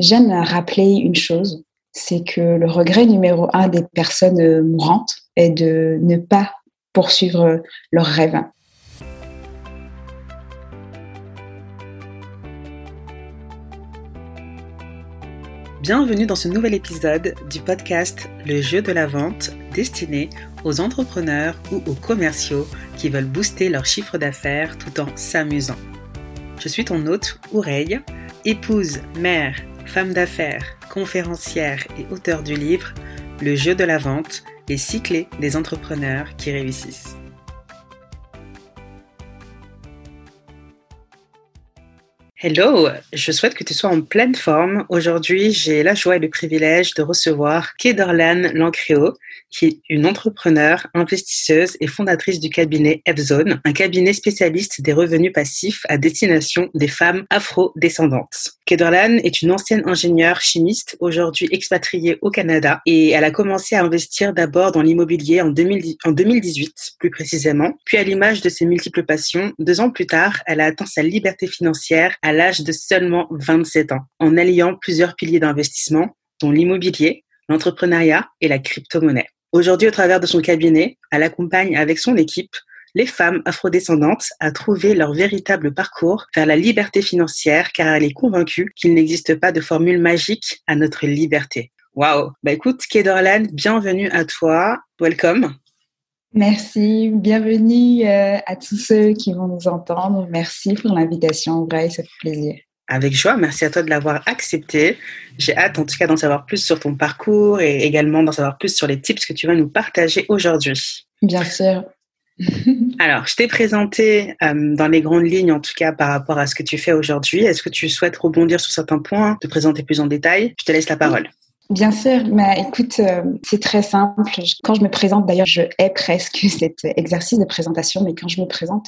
J'aime rappeler une chose, c'est que le regret numéro un des personnes mourantes est de ne pas poursuivre leurs rêves. Bienvenue dans ce nouvel épisode du podcast Le jeu de la vente destiné aux entrepreneurs ou aux commerciaux qui veulent booster leur chiffre d'affaires tout en s'amusant. Je suis ton hôte, Oureille, épouse, mère, femme d'affaires, conférencière et auteur du livre Le jeu de la vente, les cyclés des entrepreneurs qui réussissent. Hello, je souhaite que tu sois en pleine forme. Aujourd'hui, j'ai la joie et le privilège de recevoir Kedorlan Lancréo, qui est une entrepreneure, investisseuse et fondatrice du cabinet F-Zone, un cabinet spécialiste des revenus passifs à destination des femmes afro-descendantes. Kederlan est une ancienne ingénieure chimiste, aujourd'hui expatriée au Canada, et elle a commencé à investir d'abord dans l'immobilier en, 2018, plus précisément. Puis à l'image de ses multiples passions, deux ans plus tard, elle a atteint sa liberté financière l'âge de seulement 27 ans, en alliant plusieurs piliers d'investissement, dont l'immobilier, l'entrepreneuriat et la crypto-monnaie. Aujourd'hui, au travers de son cabinet, elle accompagne avec son équipe les femmes afrodescendantes à trouver leur véritable parcours vers la liberté financière car elle est convaincue qu'il n'existe pas de formule magique à notre liberté. Waouh Bah écoute, Kedorlan, bienvenue à toi. Welcome. Merci, bienvenue euh, à tous ceux qui vont nous entendre. Merci pour l'invitation, vrai, ça fait plaisir. Avec joie, merci à toi de l'avoir accepté. J'ai hâte en tout cas d'en savoir plus sur ton parcours et également d'en savoir plus sur les tips que tu vas nous partager aujourd'hui. Bien sûr. Alors, je t'ai présenté euh, dans les grandes lignes, en tout cas par rapport à ce que tu fais aujourd'hui. Est-ce que tu souhaites rebondir sur certains points, te présenter plus en détail? Je te laisse la parole. Bien sûr, mais écoute, euh, c'est très simple. Quand je me présente, d'ailleurs, je hais presque cet exercice de présentation, mais quand je me présente,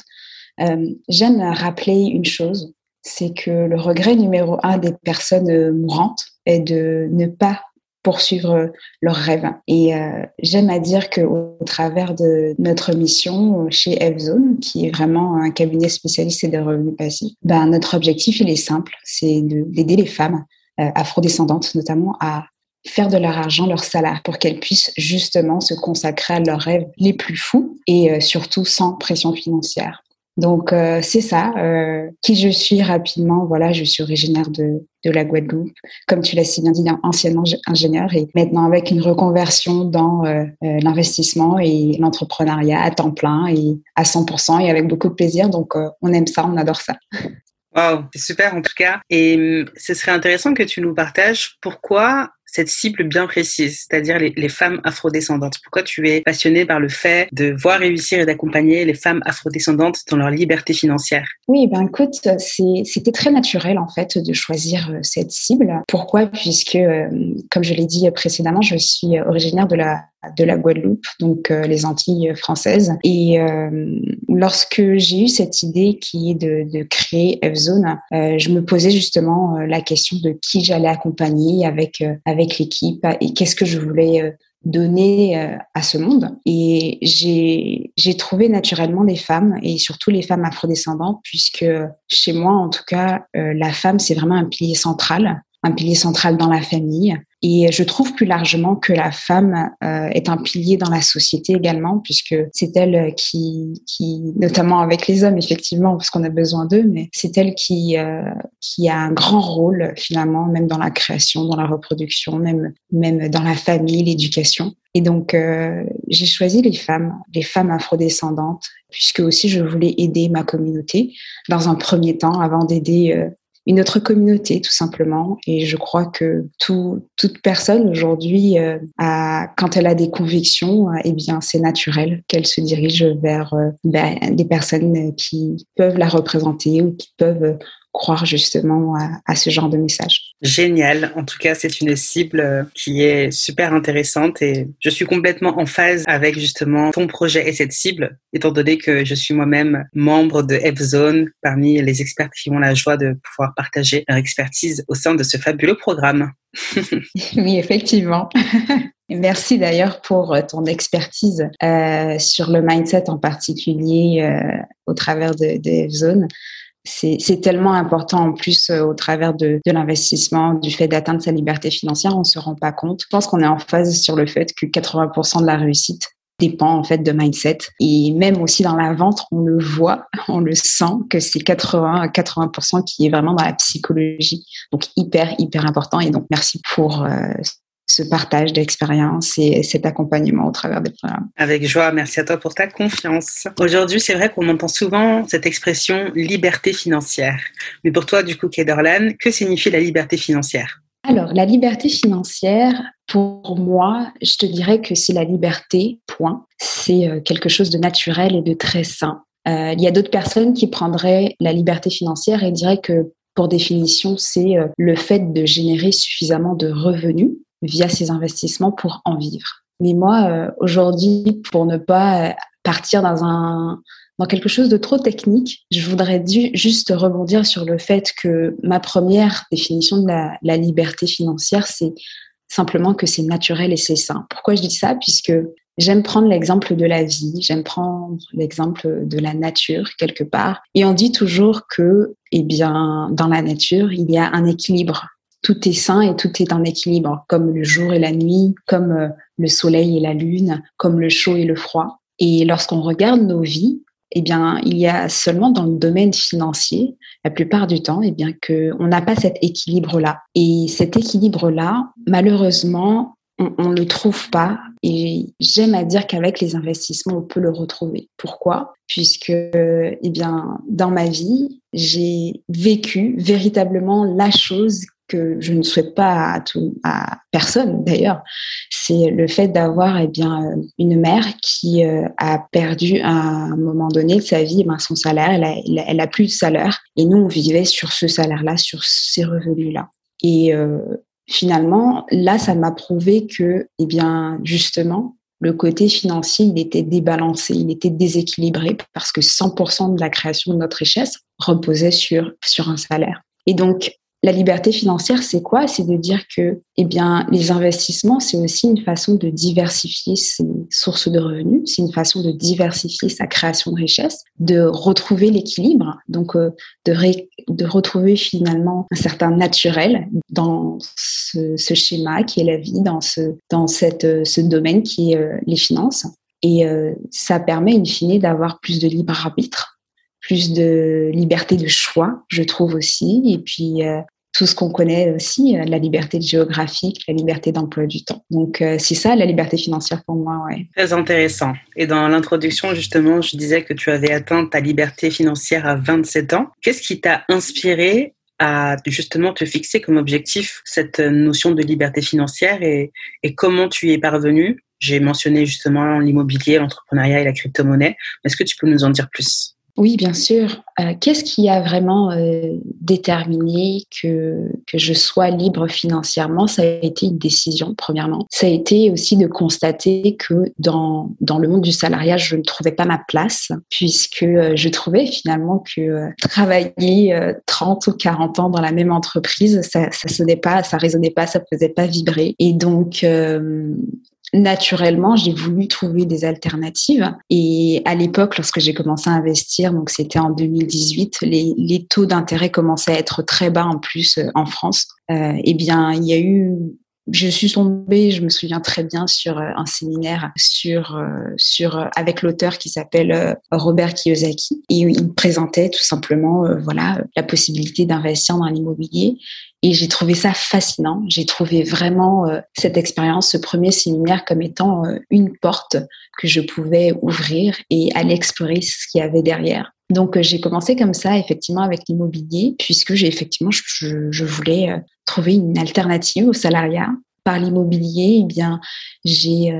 euh, j'aime rappeler une chose, c'est que le regret numéro un des personnes mourantes est de ne pas poursuivre leurs rêves. Et euh, j'aime à dire qu'au travers de notre mission chez F-Zone, qui est vraiment un cabinet spécialiste des revenus passifs, ben, notre objectif, il est simple, c'est d'aider les femmes euh, afrodescendantes notamment à faire de leur argent leur salaire pour qu'elles puissent justement se consacrer à leurs rêves les plus fous et euh, surtout sans pression financière. Donc euh, c'est ça. Euh, qui je suis rapidement, voilà, je suis originaire de, de la Guadeloupe, comme tu l'as si bien dit, anciennement ingénieur et maintenant avec une reconversion dans l'investissement et l'entrepreneuriat à temps plein et à 100% et avec beaucoup de plaisir. Donc on aime ça, on adore ça. Wow, c'est super en tout cas. Et hum, ce serait intéressant que tu nous partages pourquoi cette cible bien précise, c'est-à-dire les, les, femmes afrodescendantes Pourquoi tu es passionnée par le fait de voir réussir et d'accompagner les femmes afrodescendantes dans leur liberté financière? Oui, ben écoute, c'était très naturel en fait de choisir euh, cette cible. Pourquoi? Puisque, euh, comme je l'ai dit précédemment, je suis originaire de la de la Guadeloupe, donc euh, les Antilles françaises. Et lorsque j'ai eu cette idée qui est de, créer F-Zone, je me posais justement la question de qui j'allais accompagner avec l'équipe et qu'est-ce que je voulais donner à ce monde. Et j'ai trouvé naturellement des femmes et surtout les femmes afrodescendantes puisque chez moi en tout cas la femme c'est vraiment un pilier central un pilier central dans la famille. Et je trouve plus largement que la femme euh, est un pilier dans la société également, puisque c'est elle qui, qui, notamment avec les hommes effectivement, parce qu'on a besoin d'eux, mais c'est elle qui euh, qui a un grand rôle finalement, même dans la création, dans la reproduction, même même dans la famille, l'éducation. Et donc euh, j'ai choisi les femmes, les femmes afrodescendantes, puisque aussi je voulais aider ma communauté dans un premier temps, avant d'aider euh, une autre communauté tout simplement. Et je crois que tout, toute personne aujourd'hui, euh, a, quand elle a des convictions, euh, eh bien c'est naturel qu'elle se dirige vers euh, ben, des personnes qui peuvent la représenter ou qui peuvent croire justement à, ce genre de message. Génial. En tout cas, c'est une cible euh, qui est super intéressante et je suis complètement en phase avec justement ton projet et cette cible, étant donné que je suis moi-même membre de F-Zone parmi les experts qui ont la joie de pouvoir partager leur expertise au sein de ce fabuleux programme. oui, effectivement. Merci d'ailleurs pour euh, ton expertise euh, sur le mindset en particulier euh, au travers de, de F-Zone c'est tellement important en plus au travers de, l'investissement, du fait d'atteindre sa liberté financière, on se rend pas compte. Je pense qu'on est en phase sur le fait que 80% de la réussite dépend en fait de mindset. Et même aussi dans la vente on le voit on le sent que c'est 80 à 80% qui est vraiment dans la psychologie. Donc hyper hyper important. Et donc merci pour euh, ce partage d'expérience et cet accompagnement au travers des programmes. Avec joie, merci à toi pour ta confiance. Aujourd'hui, c'est vrai qu'on entend souvent cette expression liberté financière. Mais pour toi, du coup, Kederlan, que signifie la liberté financière? Alors, la liberté financière, pour moi, je te dirais que c'est la liberté, point. C'est euh, quelque chose de naturel et de très sain. Euh, il y a d'autres personnes qui prendraient la liberté financière et diraient que, pour définition, c'est euh, le fait de générer suffisamment de revenus via ses investissements pour en vivre. Mais moi, aujourd'hui, pour ne pas partir dans un dans quelque chose de trop technique, je voudrais juste rebondir sur le fait que ma première définition de la, liberté financière, c'est simplement que c'est naturel et c'est sain. Pourquoi je dis ça? Puisque j'aime prendre l'exemple de la vie, j'aime prendre l'exemple de la nature quelque part. Et on dit toujours que, eh bien, dans la nature, il y a un équilibre. Tout est sain et tout est en équilibre, comme le jour et la nuit, comme euh, le soleil et la lune, comme le chaud et le froid. Et lorsqu'on regarde nos vies, eh bien, il y a seulement dans le domaine financier, la plupart du temps, eh bien, qu'on n'a pas cet équilibre-là. Et cet équilibre-là, malheureusement, on ne le trouve pas. Et j'aime à dire qu'avec les investissements, on peut le retrouver. Pourquoi? Puisque, eh bien, dans ma vie, j'ai vécu véritablement la chose que je ne souhaite pas à, tout, à personne d'ailleurs, c'est le fait d'avoir eh bien une mère qui euh, a perdu à un moment donné de sa vie eh son salaire, elle a, elle a plus de salaire et nous on vivait sur ce salaire-là, sur ces revenus-là. Et euh, finalement, là, ça m'a prouvé que, eh bien, justement, le côté financier, il était débalancé, il était déséquilibré parce que 100% de la création de notre richesse reposait sur, sur un salaire. Et donc, la liberté financière, c'est quoi? C'est de dire que, eh bien, les investissements, c'est aussi une façon de diversifier ses sources de revenus, c'est une façon de diversifier sa création de richesse, de retrouver l'équilibre, donc euh, de, de retrouver finalement un certain naturel dans ce, schéma qui est la vie, dans ce, dans cette, euh, ce domaine qui est euh, les finances. Et ça permet, in fine, d'avoir plus de libre arbitre plus de liberté de choix, je trouve aussi, et puis euh, tout ce qu'on connaît aussi, euh, la liberté géographique, la liberté d'emploi du temps. Donc euh, c'est ça la liberté financière pour moi, ouais. Très intéressant. Et dans l'introduction justement, je disais que tu avais atteint ta liberté financière à 27 ans. Qu'est-ce qui t'a inspiré à justement te fixer comme objectif cette notion de liberté financière et, et comment tu y es parvenu? J'ai mentionné justement l'immobilier, l'entrepreneuriat et la crypto-monnaie. Est-ce que tu peux nous en dire plus? Oui, bien sûr. Euh, qu'est-ce qui a vraiment euh, déterminé que, que je sois libre financièrement? Ça a été une décision, premièrement. Ça a été aussi de constater que dans, dans le monde du salariat, je ne trouvais pas ma place, puisque euh, je trouvais finalement que travailler 30 ou 40 ans dans la même entreprise, ça ne sonnait pas, ça résonnait pas, ça ne faisait pas vibrer. Et donc, naturellement, j'ai voulu trouver des alternatives. Et à l'époque, lorsque j'ai commencé à investir, donc c'était en 2018, les, taux d'intérêt commençaient à être très bas en plus euh, en France. Euh, eh bien, il y a eu je suis tombée, je me souviens très bien, sur euh, un séminaire sur, sur, avec l'auteur qui s'appelle Robert Kiyosaki. Et il présentait tout simplement voilà, la possibilité d'investir dans l'immobilier. Et j'ai trouvé ça fascinant. J'ai trouvé vraiment euh, cette expérience, ce premier séminaire comme étant euh, une porte que je pouvais ouvrir et aller explorer ce qu'il y avait derrière. Donc euh, j'ai commencé comme ça effectivement avec l'immobilier puisque j'ai effectivement je, voulais trouver une alternative au salariat. Par l'immobilier, eh bien j'ai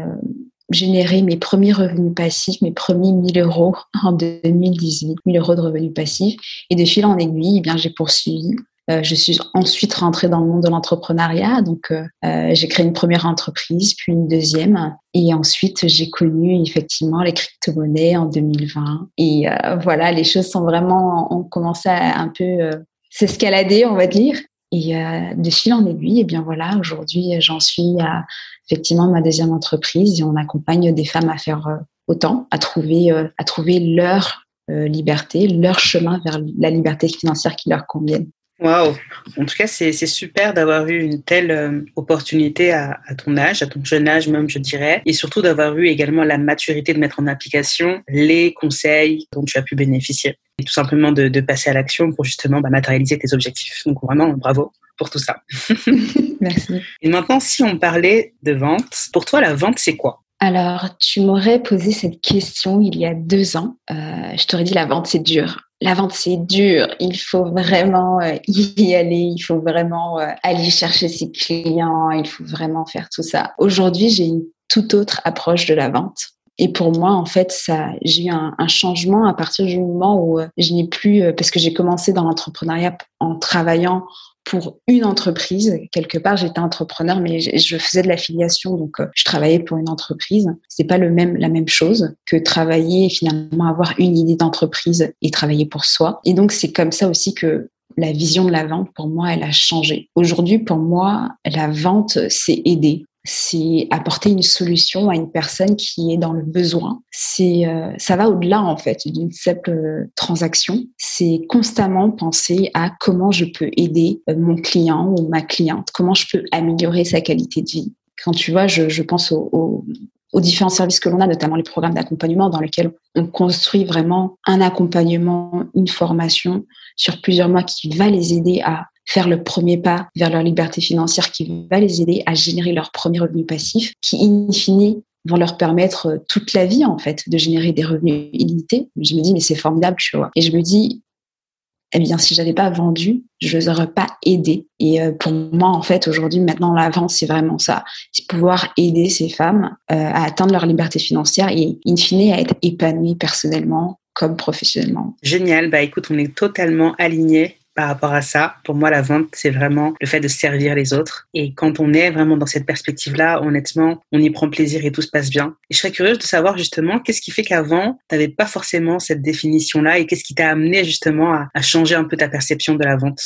généré mes premiers revenus passifs, mes premiers 1000 euros en 2018, 1000 euros de revenus passifs. Et de fil en aiguille, eh bien j'ai poursuivi euh, je suis ensuite rentrée dans le monde de l'entrepreneuriat. Donc, euh, euh, j'ai créé une première entreprise, puis une deuxième. Et ensuite, j'ai connu effectivement les crypto-monnaies en 2020. Et voilà, les choses sont vraiment, ont commencé à un peu s'escalader, on va dire. Et de fil en aiguille, et bien voilà, aujourd'hui, j'en suis à effectivement ma deuxième entreprise et on accompagne des femmes à faire autant, à trouver, à trouver leur liberté, leur chemin vers la liberté financière qui leur convienne. Waouh En tout cas, c'est super d'avoir eu une telle euh, opportunité à, à, ton âge, à ton jeune âge même, je dirais, et surtout d'avoir eu également la maturité de mettre en application les conseils dont tu as pu bénéficier, et tout simplement de, de passer à l'action pour justement bah, matérialiser tes objectifs. Donc vraiment, bravo pour tout ça. Merci. Et maintenant, si on parlait de vente, pour toi, la vente, c'est quoi? Alors, tu m'aurais posé cette question il y a deux ans. Euh, je t'aurais dit la vente, c'est dur la vente c'est dur, il faut vraiment euh, y aller, il faut vraiment euh, aller chercher ses clients, il faut vraiment faire tout ça. Aujourd'hui, j'ai une toute autre approche de la vente. Et pour moi, en fait, ça, j'ai eu un, un, changement à partir du moment où euh, je n'ai plus, parce que j'ai commencé dans l'entrepreneuriat en travaillant pour une entreprise. Quelque part, j'étais entrepreneur, mais je faisais de l'affiliation, donc euh, je travaillais pour une entreprise. C'est pas le même, la même chose que travailler et finalement avoir une idée d'entreprise et travailler pour soi. Et donc, c'est comme ça aussi que la vision de la vente, pour moi, elle a changé. Aujourd'hui, pour moi, la vente, c'est aider c'est apporter une solution à une personne qui est dans le besoin. C'est euh, ça va au-delà en fait d'une simple euh, transaction. C'est constamment penser à comment je peux aider euh, mon client ou ma cliente, comment je peux améliorer sa qualité de vie. Quand tu vois, je, pense aux différents services que l'on a, notamment les programmes d'accompagnement dans lesquels on construit vraiment un accompagnement, une formation sur plusieurs mois qui va les aider à faire le premier pas vers leur liberté financière qui va les aider à générer leur premier revenu passif, qui in fine vont leur permettre euh, toute la vie en fait de générer des revenus illimités. Je me dis mais c'est formidable, tu vois. Et je me dis eh bien si j'avais pas vendu, je les aurais pas aidé. Et euh, pour moi en fait aujourd'hui maintenant la vente c'est vraiment ça, c'est pouvoir aider ces femmes euh, à atteindre leur liberté financière et in fine à être épanouies personnellement comme professionnellement. Génial, bah écoute, on est totalement alignés par rapport à ça. Pour moi, la vente, c'est vraiment le fait de servir les autres. Et quand on est vraiment dans cette perspective-là, honnêtement, on y prend plaisir et tout se passe bien. Et je serais curieuse de savoir justement qu'est-ce qui fait qu'avant, tu n'avais pas forcément cette définition-là et qu'est-ce qui t'a amené justement à, à changer un peu ta perception de la vente?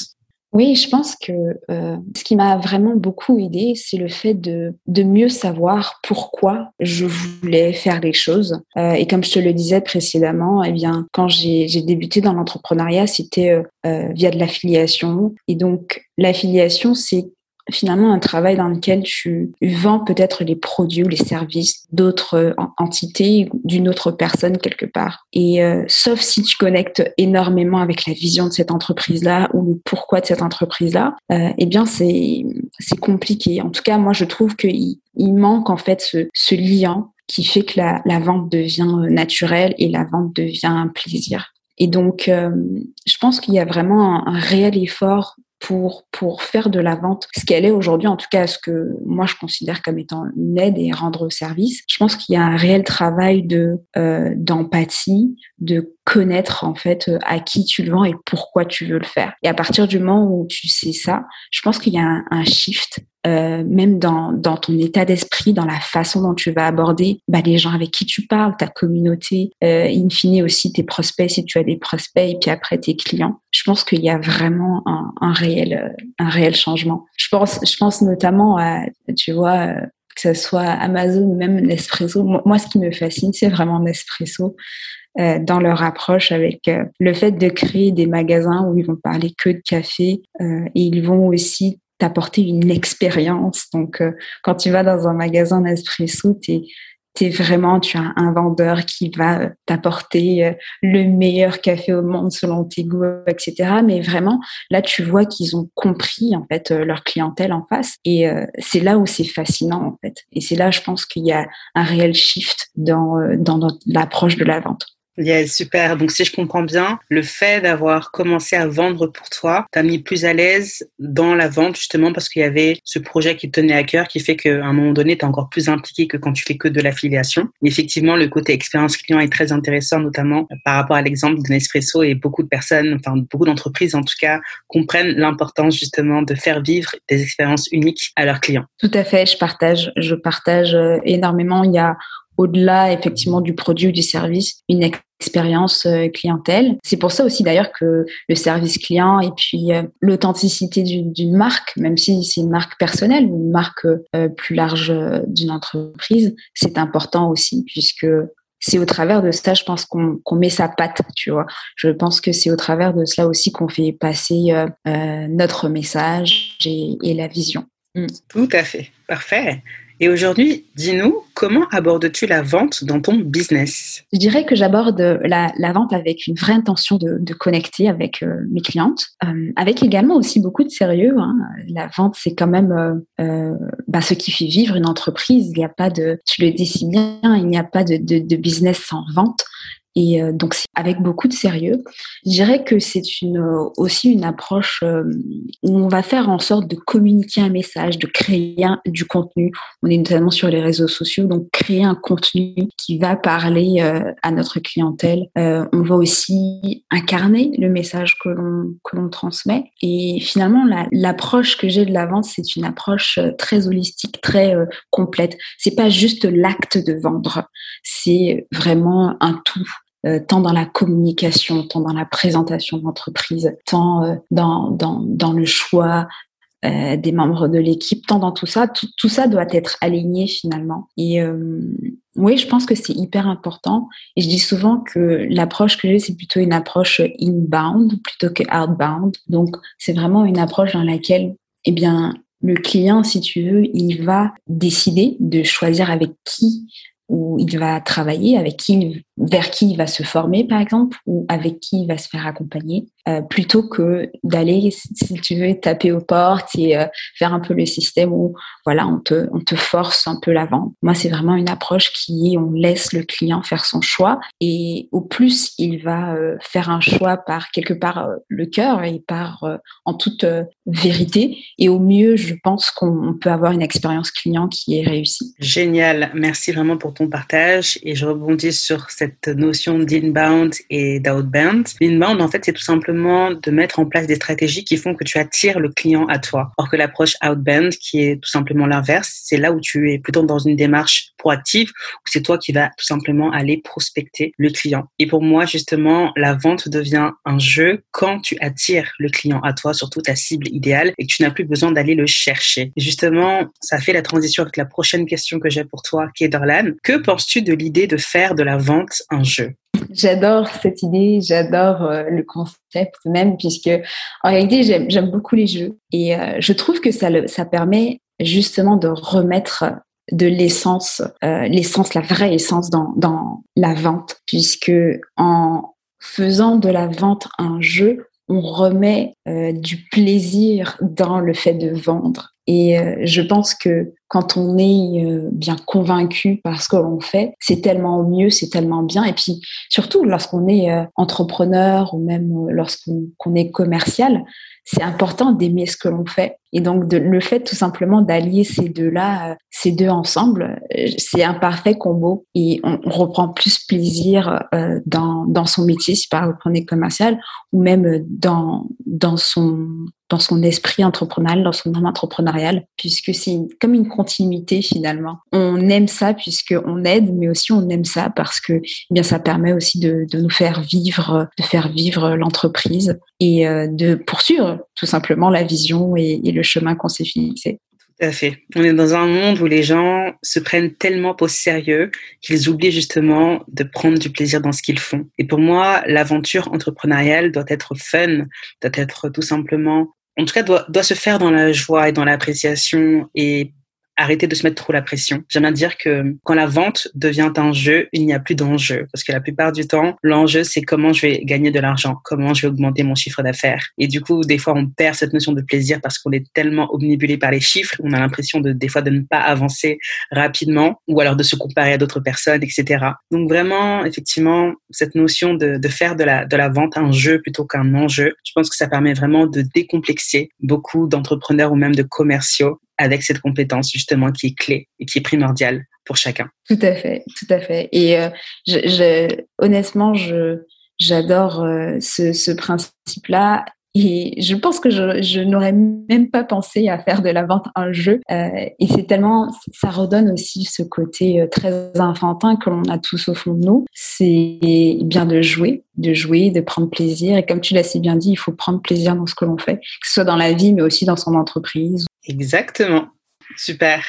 Oui, je pense que euh, ce qui m'a vraiment beaucoup aidé, c'est le fait de, de mieux savoir pourquoi je voulais faire les choses. Euh, et comme je te le disais précédemment, eh bien, quand j'ai débuté dans l'entrepreneuriat, c'était euh, euh, via de l'affiliation. Et donc, l'affiliation, c'est finalement un travail dans lequel tu vends peut-être les produits ou les services d'autres euh, entités, d'une autre personne quelque part. Et euh, sauf si tu connectes énormément avec la vision de cette entreprise-là ou le pourquoi de cette entreprise-là, euh, eh bien c'est c'est compliqué. En tout cas, moi je trouve qu'il il manque en fait ce, ce lien qui fait que la, la vente devient naturelle et la vente devient un plaisir. Et donc, euh, je pense qu'il y a vraiment un réel effort pour, pour faire de la vente ce qu'elle est aujourd'hui, en tout cas ce que moi je considère comme étant une aide et rendre service. Je pense qu'il y a un réel travail de euh, d'empathie, de connaître en fait à qui tu le vends et pourquoi tu veux le faire. Et à partir du moment où tu sais ça, je pense qu'il y a un, un shift euh, même dans, dans ton état d'esprit, dans la façon dont tu vas aborder bah, les gens avec qui tu parles, ta communauté, euh, in fine aussi tes prospects si tu as des prospects et puis après tes clients. Je pense qu'il y a vraiment un, un réel euh, un réel changement. Je pense je pense notamment à tu vois euh, que ce soit Amazon ou même Nespresso. Moi, ce qui me fascine, c'est vraiment Nespresso. Euh, dans leur approche avec euh, le fait de créer des magasins où ils vont parler que de café euh, et ils vont aussi t'apporter une expérience. Donc, euh, quand tu vas dans un magasin d'espresso, tu es, vraiment, tu as un vendeur qui va t'apporter euh, le meilleur café au monde selon tes goûts, etc. Mais vraiment, là, tu vois qu'ils ont compris, en fait, euh, leur clientèle en face. Et c'est là où c'est fascinant, en fait. Et c'est là, je pense qu'il y a un réel shift dans, dans l'approche de la vente. Yeah, super. Donc, si je comprends bien, le fait d'avoir commencé à vendre pour toi t'a mis plus à l'aise dans la vente, justement, parce qu'il y avait ce projet qui te tenait à cœur, qui fait qu'à un moment donné, tu es encore plus impliqué que quand tu fais que de l'affiliation. Effectivement, le côté expérience client est très intéressant, notamment par rapport à l'exemple de Nespresso et beaucoup de personnes, enfin, beaucoup d'entreprises, en tout cas, comprennent l'importance, justement, de faire vivre des expériences uniques à leurs clients. Tout à fait. Je partage, je partage euh, énormément. Il y a au-delà effectivement du produit ou du service, une expérience euh, clientèle. C'est pour ça aussi d'ailleurs que le service client et puis euh, l'authenticité d'une marque, même si c'est une marque personnelle, une marque euh, plus large d'une entreprise, c'est important aussi puisque c'est au travers de ça, je pense qu'on met sa patte, tu vois. Je pense que c'est au travers de cela aussi qu'on fait passer notre message et, la vision. Tout à fait, parfait. Et aujourd'hui, dis-nous, comment abordes-tu la vente dans ton business? Je dirais que j'aborde la, vente avec une vraie intention de, connecter avec euh, mes clientes, euh, avec également aussi beaucoup de sérieux. Hein. La vente, c'est quand même euh, bah, ce qui fait vivre une entreprise. Il n'y a pas de, tu le dis si bien, il n'y a pas de, de business sans vente. Et euh, donc, avec beaucoup de sérieux. Je dirais que c'est une, euh, aussi une approche euh, où on va faire en sorte de communiquer un message, de créer du contenu. On est notamment sur les réseaux sociaux, donc créer un contenu qui va parler à notre clientèle. on va aussi incarner le message que l'on que l'on transmet. Et finalement, l'approche que j'ai de la vente, c'est une approche très holistique, très complète. C'est pas juste l'acte de vendre, c'est vraiment un tout. Euh, tant dans la communication, tant dans la présentation d'entreprise, tant euh, dans, dans, dans, le choix euh, des membres de l'équipe, tant dans tout ça, tout, tout, ça doit être aligné finalement. Et oui, je pense que c'est hyper important. Et je dis souvent que l'approche que j'ai, c'est plutôt une approche inbound plutôt que outbound. Donc, c'est vraiment une approche dans laquelle, eh bien, le client, si tu veux, il va décider de choisir avec qui où il va travailler, avec qui, vers qui il va se former, par exemple, ou avec qui il va se faire accompagner. Euh, plutôt que d'aller, si tu veux, taper aux portes et euh, faire un peu le système où voilà, on te, on te force un peu la vente. Moi, c'est vraiment une approche qui est on laisse le client faire son choix et au plus il va euh, faire un choix par quelque part le cœur et par en toute vérité et au mieux, je pense qu'on peut avoir une expérience client qui est réussie. Génial, merci vraiment pour ton partage et je rebondis sur cette notion d'inbound et d'outbound. L'inbound, en fait, c'est tout simplement de mettre en place des stratégies qui font que tu attires le client à toi. Or que l'approche outbound, qui est tout simplement l'inverse, c'est là où tu es plutôt dans une démarche proactive, où c'est toi qui vas tout simplement aller prospecter le client. Et pour moi, justement, la vente devient un jeu quand tu attires le client à toi, surtout ta cible idéale, et que tu n'as plus besoin d'aller le chercher. Justement, ça fait la transition avec la prochaine question que j'ai pour toi, Kedarlan. Que penses-tu de l'idée de faire de la vente un jeu? J'adore cette idée, j'adore euh, le concept même, puisque en réalité, j'aime beaucoup les jeux et euh, je trouve que ça permet justement de remettre de l'essence, euh, l'essence, la vraie essence dans, dans la vente, puisque en faisant de la vente un jeu, on remet du plaisir dans le fait de vendre. Et euh, je pense que quand on est euh, bien convaincu par ce que l'on fait, c'est tellement mieux, c'est tellement bien. Et puis surtout lorsqu'on est euh, entrepreneur ou même lorsqu'on est commercial, c'est important d'aimer ce que l'on fait. Et donc le fait tout simplement d'allier ces deux-là, ces deux ensemble, c'est un parfait combo. Et on, reprend plus plaisir dans, dans son métier, si par exemple on est commercial, ou même dans, dans son dans son esprit entrepreneurial, dans son âme entrepreneuriale, puisque c'est comme une continuité finalement. On aime ça puisqu'on aide, mais aussi on aime ça parce que eh bien ça permet aussi de, nous faire vivre, de faire vivre l'entreprise et euh, de poursuivre tout simplement la vision et, le chemin qu'on s'est fixé. Tout à fait. On est dans un monde où les gens se prennent tellement au sérieux qu'ils oublient justement de prendre du plaisir dans ce qu'ils font. Et pour moi, l'aventure entrepreneuriale doit être fun, doit être tout simplement en tout cas, doit, doit se faire dans la joie et dans l'appréciation et arrêter de se mettre trop la pression. J'aime bien dire que quand la vente devient un jeu, il n'y a plus d'enjeu. Parce que la plupart du temps, l'enjeu, c'est comment je vais gagner de l'argent, comment je vais augmenter mon chiffre d'affaires. Et du coup, des fois, on perd cette notion de plaisir parce qu'on est tellement omnibulé par les chiffres, on a l'impression de, des fois, de ne pas avancer rapidement ou alors de se comparer à d'autres personnes, etc. Donc vraiment, effectivement, cette notion de, de faire de la, de la vente un jeu plutôt qu'un enjeu, je pense que ça permet vraiment de décomplexer beaucoup d'entrepreneurs ou même de commerciaux avec cette compétence justement qui est clé et qui est primordiale pour chacun. Tout à fait, tout à fait. Et euh, honnêtement, je, j'adore euh, ce, ce principe-là. Et je pense que je, je n'aurais même pas pensé à faire de la vente un jeu. Euh, et c'est tellement, ça redonne aussi ce côté très enfantin que l'on a tous au fond de nous. C'est bien de jouer, de jouer, de prendre plaisir. Et comme tu l'as si bien dit, il faut prendre plaisir dans ce que l'on fait, que ce soit dans la vie, mais aussi dans son entreprise Exactement. Super.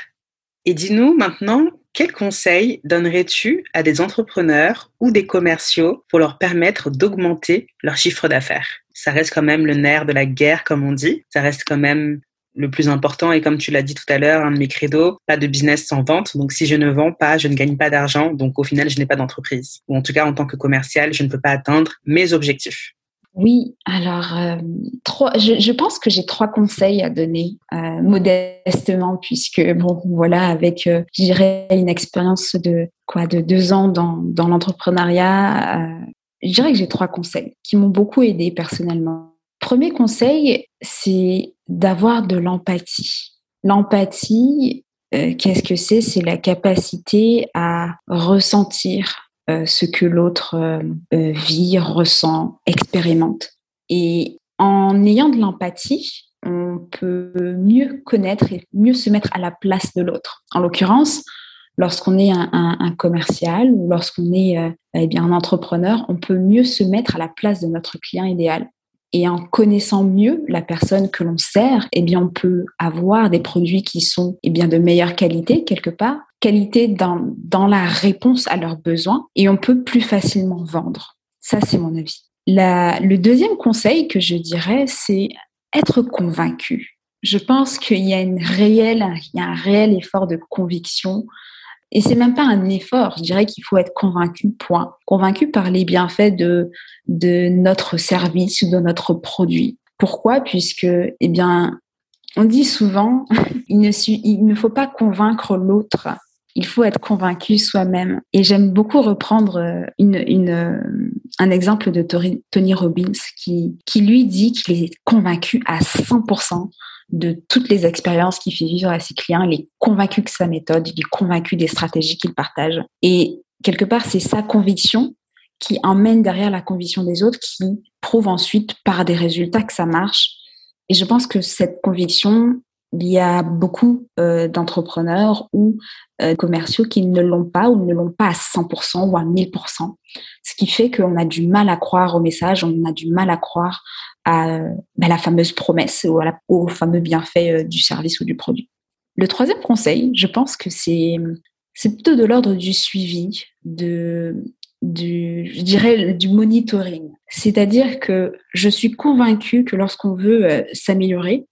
Et dis-nous maintenant, quel conseil donnerais-tu à des entrepreneurs ou des commerciaux pour leur permettre d'augmenter leur chiffre d'affaires? Ça reste quand même le nerf de la guerre, comme on dit. Ça reste quand même le plus important. Et comme tu l'as dit tout à l'heure, un de mes credos, pas de business sans vente. Donc, si je ne vends pas, je ne gagne pas d'argent. Donc, au final, je n'ai pas d'entreprise. Ou en tout cas, en tant que commercial, je ne peux pas atteindre mes objectifs. Oui, alors euh, trois, je, pense que j'ai trois conseils à donner euh, modestement puisque bon voilà avec euh, je dirais une expérience de quoi de deux ans dans, dans l'entrepreneuriat, je dirais que j'ai trois conseils qui m'ont beaucoup aidé personnellement. Premier conseil, c'est d'avoir de l'empathie. L'empathie, qu'est-ce que c'est? C'est la capacité à ressentir euh, ce que l'autre euh, euh, vit, ressent, expérimente. Et en ayant de l'empathie, on peut mieux connaître et mieux se mettre à la place de l'autre. En l'occurrence, lorsqu'on est un, commercial ou lorsqu'on est eh bien un entrepreneur, on peut mieux se mettre à la place de notre client idéal. Et en connaissant mieux la personne que l'on sert, eh bien, on peut avoir des produits qui sont eh bien, de meilleure qualité quelque part, qualité dans, dans la réponse à leurs besoins, et on peut plus facilement vendre. Ça, c'est mon avis. La, le deuxième conseil que je dirais, c'est être convaincu. Je pense qu'il y a une réelle, il y a un réel effort de conviction et c'est même pas un effort. Je dirais qu'il faut être convaincu, point. Convaincu par les bienfaits de, de notre service ou de notre produit. Pourquoi? Puisque, eh bien, on dit souvent, il ne, il ne faut pas convaincre l'autre. Il faut être convaincu soi-même. Et j'aime beaucoup reprendre euh, une, une, euh, un exemple de Tony Robbins qui, qui lui dit qu'il est convaincu à 100% de toutes les expériences qu'il fait vivre à ses clients. Il est convaincu que sa méthode, il est convaincu des stratégies qu'il partage. Et quelque part, c'est sa conviction qui emmène derrière la conviction des autres, qui prouve ensuite par des résultats que ça marche. Et je pense que cette conviction, il y a beaucoup euh, d'entrepreneurs ou euh, commerciaux qui ne l'ont pas ou ne l'ont pas à 100% ou à 1000%. Ce qui fait qu'on a du mal à croire au message, on a du mal à croire à, bah, la fameuse promesse ou à au fameux bienfait euh, du service ou du produit. Le troisième conseil, je pense que c'est c'est plutôt de l'ordre du suivi, de du, je dirais, du monitoring. C'est-à-dire que je suis convaincue que lorsqu'on veut euh, s'améliorer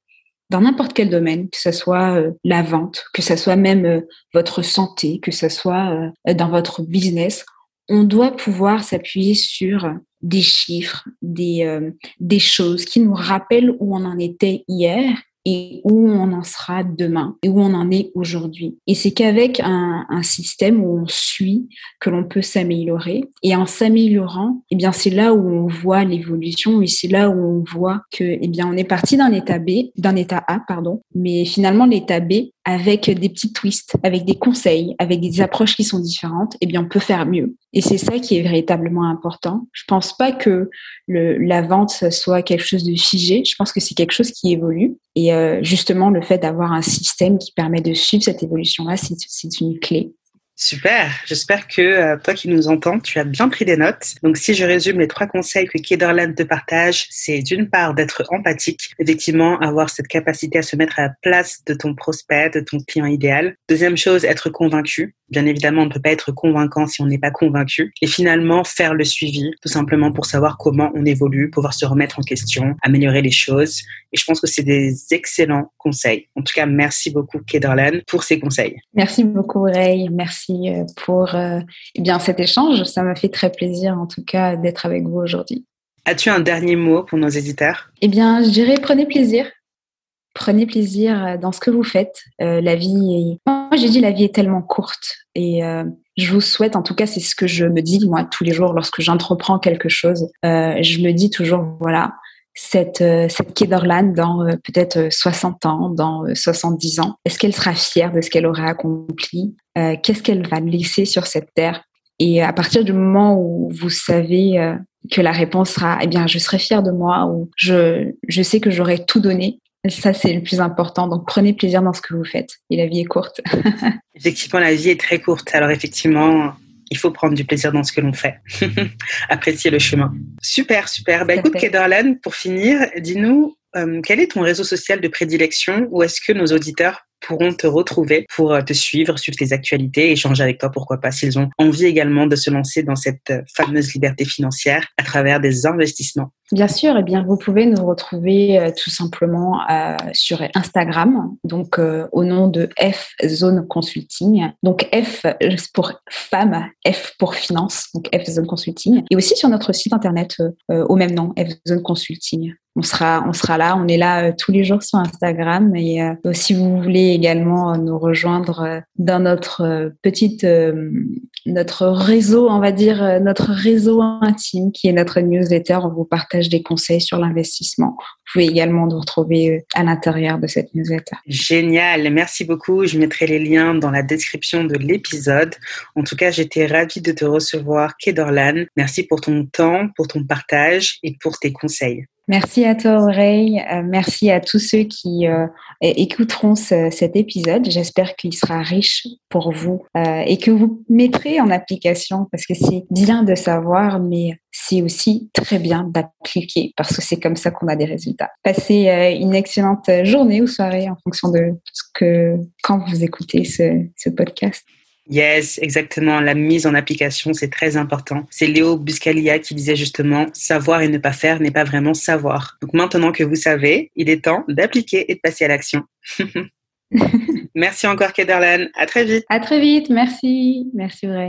dans n'importe quel domaine, que ce soit euh, la vente, que ce soit même votre santé, que ce soit dans votre business, on doit pouvoir s'appuyer sur des chiffres, des, euh, des choses qui nous rappellent où on en était hier et où on en sera demain et où on en est aujourd'hui. Et c'est qu'avec un, système où on suit que l'on peut s'améliorer. Et en s'améliorant, eh bien, c'est là où on voit l'évolution et c'est là où on voit que, eh bien, on est parti d'un état B, d'un état A, pardon. Mais finalement, l'état B, avec des petits twists, avec des conseils, avec des approches qui sont différentes, eh bien, on peut faire mieux. Et c'est ça qui est véritablement important. Je pense pas que le, la vente soit quelque chose de figé. Je pense que c'est quelque chose qui évolue. Et euh, justement, le fait d'avoir un système qui permet de suivre cette évolution-là, c'est une clé. Super, j'espère que euh, toi qui nous entends, tu as bien pris des notes. Donc si je résume les trois conseils que Kederland te partage, c'est d'une part d'être empathique, effectivement avoir cette capacité à se mettre à la place de ton prospect, de ton client idéal. Deuxième chose, être convaincu. Bien évidemment, on ne peut pas être convaincant si on n'est pas convaincu. Et finalement, faire le suivi, tout simplement pour savoir comment on évolue, pouvoir se remettre en question, améliorer les choses. Et je pense que c'est des excellents conseils. En tout cas, merci beaucoup, Kederland, pour ces conseils. Merci beaucoup, Ray. Merci euh, pour euh, eh bien, cet échange. Ça m'a fait très plaisir, en tout cas, d'être avec vous aujourd'hui. As-tu un dernier mot pour nos éditeurs? Eh bien, je dirais prenez plaisir prenez plaisir euh, dans ce que vous faites. Euh, la vie, est... moi j'ai dit la vie est tellement courte et euh, je vous souhaite, en tout cas c'est ce que je me dis moi tous les jours lorsque j'entreprends quelque chose. Euh, je me dis toujours voilà cette cette Kederland dans peut-être 60 ans, dans 70 ans, est-ce qu'elle sera fière de ce qu'elle aura accompli? Qu'est-ce qu'elle va laisser sur cette terre? Et à partir du moment où vous savez que la réponse sera eh bien je serai fière de moi ou je je sais que j'aurai tout donné ça, c'est le plus important. Donc, prenez plaisir dans ce que vous faites. Et la vie est courte. effectivement, la vie est très courte. Alors, effectivement, il faut prendre du plaisir dans ce que l'on fait. Apprécier le chemin. Super, super. Bah, écoute, Kederlan, pour finir, dis-nous, euh, quel est ton réseau social de prédilection Où est-ce que nos auditeurs pourront te retrouver pour te suivre, suivre tes actualités, échanger avec toi, pourquoi pas, s'ils ont envie également de se lancer dans cette fameuse liberté financière à travers des investissements. Bien sûr, eh bien vous pouvez nous retrouver euh, tout simplement euh, sur Instagram, donc euh, au nom de F Zone Consulting. Donc F pour femme, F pour finance, donc F Zone Consulting, et aussi sur notre site internet au même nom, F Zone Consulting on sera, on sera là. On est là euh, tous les jours sur Instagram. Et euh, si vous voulez également nous rejoindre euh, dans notre petite, notre réseau, on va dire notre réseau intime, qui est notre newsletter. On vous partage des conseils sur l'investissement. Vous pouvez également nous retrouver à l'intérieur de cette newsletter. Génial, merci beaucoup. Je mettrai les liens dans la description de l'épisode. En tout cas, j'étais ravie de te recevoir, Kedorlan. Merci pour ton temps, pour ton partage et pour tes conseils. Merci à toi Aurélie, euh, merci à tous ceux qui euh, écouteront cet épisode. J'espère qu'il sera riche pour vous euh, et que vous mettrez en application parce que c'est bien de savoir, mais c'est aussi très bien d'appliquer parce que c'est comme ça qu'on a des résultats. Passez une excellente journée ou soirée en fonction de ce que quand vous écoutez ce podcast. Yes, exactement. La mise en application, c'est très important. C'est Léo Buscalia qui disait justement, savoir et ne pas faire n'est pas vraiment savoir. Donc maintenant que vous savez, il est temps d'appliquer et de passer à l'action. merci encore, Kederlan. À très vite. À très vite. Merci. Merci, Aurélie.